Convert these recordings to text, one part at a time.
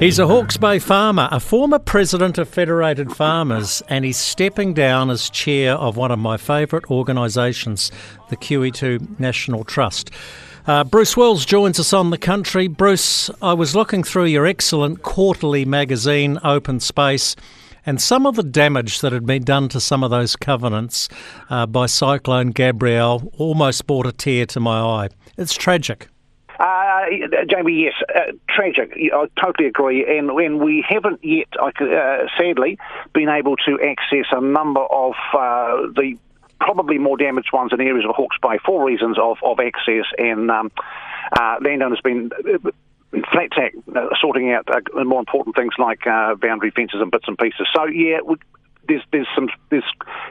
He's a Hawke's Bay farmer, a former president of Federated Farmers, and he's stepping down as chair of one of my favourite organisations, the QE2 National Trust. Uh, Bruce Wills joins us on the country. Bruce, I was looking through your excellent quarterly magazine, Open Space, and some of the damage that had been done to some of those covenants uh, by Cyclone Gabrielle almost brought a tear to my eye. It's tragic. Uh, Jamie, yes, uh, tragic. I totally agree. And when we haven't yet, uh, sadly, been able to access a number of uh, the probably more damaged ones in areas of Hawke's Bay for reasons of, of access and um, uh, landowners been uh, flat tack sorting out more important things like boundary fences and bits and pieces. So yeah, there's there's some there's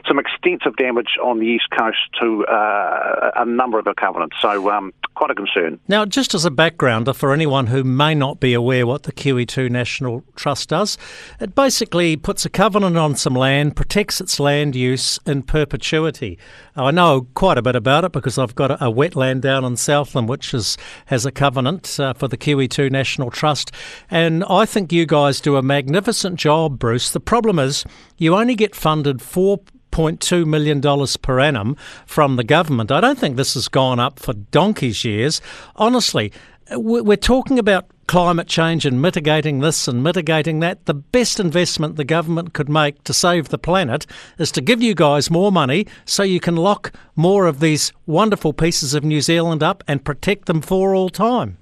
some extensive damage on the east coast to uh, a number of the covenants. So um, quite a concern. Now, just as a backgrounder for anyone who may not be aware what the QE2 National Trust does, it basically puts a covenant on some land, protects its land use in perpetuity. I know quite a bit about it because I've got a, wetland down in Southland which is, has a covenant uh, for the QE2 National Trust, and I think you guys do a magnificent job, Bruce. The problem is you only get funded four $0.2 million per annum from the government. I don't think this has gone up for donkey's years. Honestly, we're talking about climate change and mitigating this and mitigating that. The best investment the government could make to save the planet is to give you guys more money so you can lock more of these wonderful pieces of New Zealand up and protect them for all time.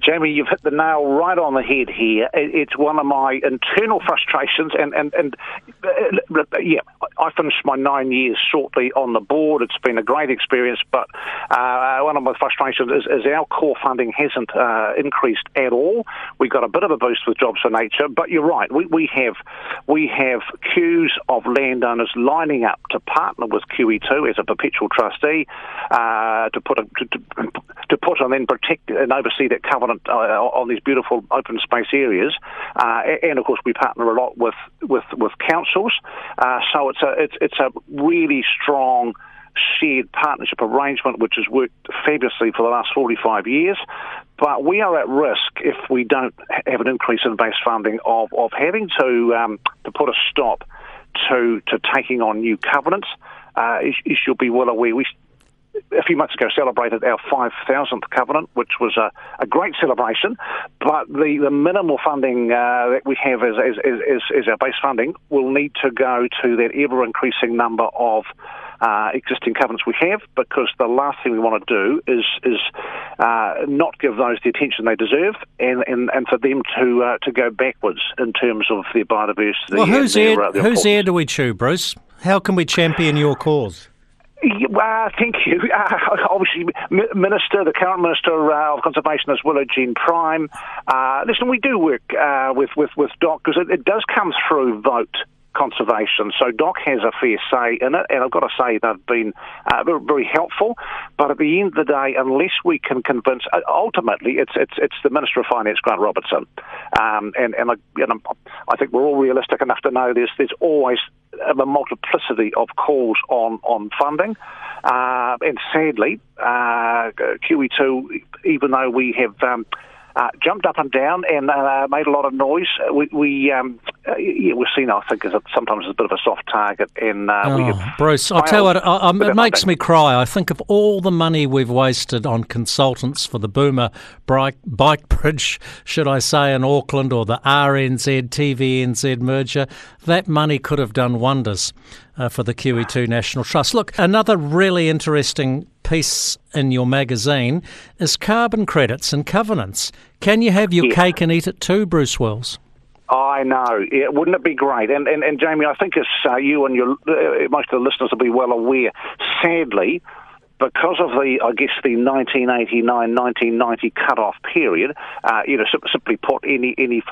Jamie, you've hit the nail right on the head here. It's one of my internal frustrations, and and and uh, yeah, I finished my nine years shortly on the board. It's been a great experience, but uh, one of my frustrations is, is our core funding hasn't uh, increased at all. We got a bit of a boost with Jobs for Nature, but you're right. We we have we have queues of landowners lining up to partner with QE2 as a perpetual trustee uh, to put a, to, to, to put and then protect and oversee that covenant uh, on these beautiful open space areas, uh, and of course we partner a lot with with with councils. Uh, so it's a it's it's a really strong shared partnership arrangement which has worked fabulously for the last 45 years. But we are at risk if we don't have an increase in base funding of, of having to um, to put a stop to to taking on new covenants. Uh, as, as you'll be well aware, we a few months ago celebrated our 5,000th covenant, which was a, a, great celebration. But the, the minimal funding uh, that we have as, as, as, as, our base funding will need to go to that ever increasing number of uh, existing covenants we have, because the last thing we want to do is is uh, not give those the attention they deserve, and, and, and for them to uh, to go backwards in terms of their biodiversity. Well, whose ear do we chew, Bruce? How can we champion your cause? Well, thank you. Uh, obviously, Minister, the current Minister uh, of Conservation is Willow Jean Prime. Uh, listen, we do work uh, with, with, with DOC because it, it, does come through vote conservation. So DOC has a fair say in it, and I've got to say they've been uh, very, helpful. But at the end of the day, unless we can convince, uh, ultimately, it's it's it's the Minister of Finance, Grant Robertson, um, and and I, know, I think we're all realistic enough to know there's there's always a multiplicity of calls on on funding. Uh, and sadly, uh, QE2, even though we have um, uh, jumped up and down and uh, made a lot of noise. We, we um, uh, yeah, we're seen, I think, as a, sometimes as a bit of a soft target. And uh, oh, we have Bruce, I'll tell you what, I, it makes me cry. I think of all the money we've wasted on consultants for the Boomer bike, bike bridge, should I say, in Auckland, or the RNZ TVNZ merger. That money could have done wonders uh, for the QE2 National Trust. Look, another really interesting piece in your magazine is carbon credits and covenants. Can you have your yeah. cake and eat it too, Bruce Wills? I know. Yeah, wouldn't it be great? And and, and Jamie, I think as uh, you and your uh, most of the listeners will be well aware. Sadly, because of the, I guess, the 1989-1990 cut-off period, uh, you know, simply put, any any,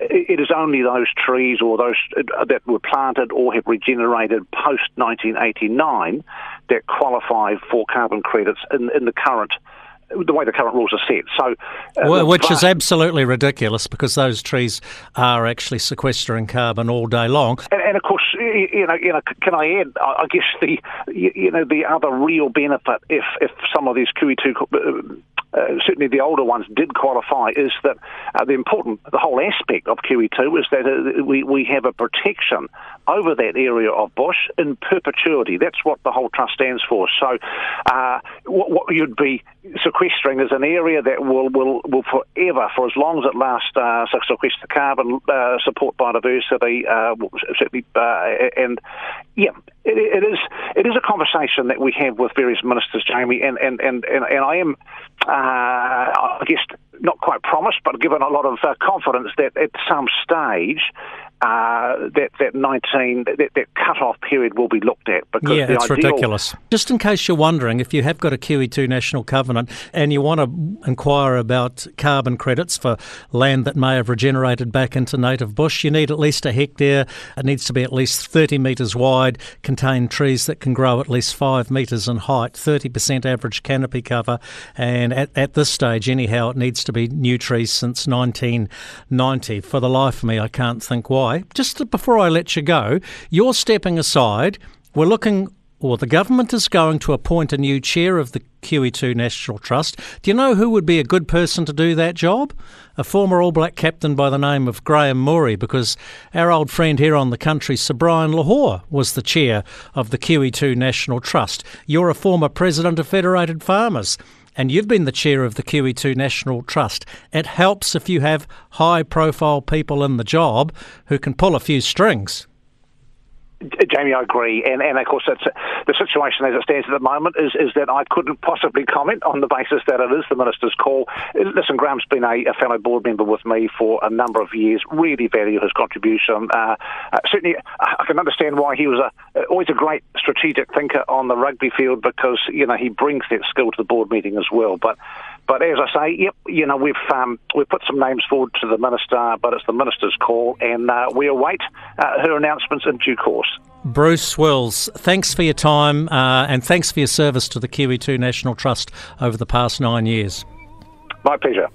it is only those trees or those uh, that were planted or have regenerated post 1989 that qualify for carbon credits in in the current the way the current rules are set. So, uh, well, which is absolutely ridiculous because those trees are actually sequestering carbon all day long. And, and, of course, you know, you know, can I add? I guess the you know the other real benefit if if some of these QE2 uh, certainly the older ones did qualify, is that uh, the important, the whole aspect of QE2 is that uh, we, we have a protection over that area of bush in perpetuity. That's what the whole trust stands for. So, uh, what, what, you'd be sequestering is an area that will will, will forever, for as long as it lasts, uh, sequester carbon, uh, support biodiversity, certainly, and yeah, it, it is it is a conversation that we have with various ministers, Jamie, and and and and, and I am, uh, I guess, not quite promised, but given a lot of uh, confidence that at some stage uh, that that 19 that, that cut-off period will be looked at because yeah, it's ideal... ridiculous. Just in case you're wondering, if you have got a QE2 national covenant and you want to inquire about carbon credits for land that may have regenerated back into native bush, you need at least a hectare. It needs to be at least 30 metres wide, contain trees that can grow at least five metres in height, 30% average canopy cover, and at, at this stage, anyhow, it needs to be new trees since 1990. For the life of me, I can't think why just before I let you go, you're stepping aside. We're looking, or the government is going to appoint a new chair of the QE2 National Trust. Do you know who would be a good person to do that job? A former All Black captain by the name of Graham Mourie, because our old friend here on the country, Sir Brian Lochore, was the chair of the QE2 National Trust. You're a former president of Federated Farmers and you've been the chair of the QE2 National Trust. It helps if you have high profile people in the job who can pull a few strings. Jamie, I agree, and and of course that's the situation as it stands at the moment is is that I couldn't possibly comment on the basis that it is the minister's call. Listen, Graham's been a, a fellow board member with me for a number of years. Really value his contribution. Uh, uh, certainly, I can understand why he was a always a great strategic thinker on the rugby field because you know he brings that skill to the board meeting as well. But but as I say, yep, you know, we've um, we've put some names forward to the minister, but it's the minister's call, and uh, we await uh, her announcements in due course. Bruce Wills, thanks for your time uh, and thanks for your service to the QE2 National Trust over the past nine years. My pleasure.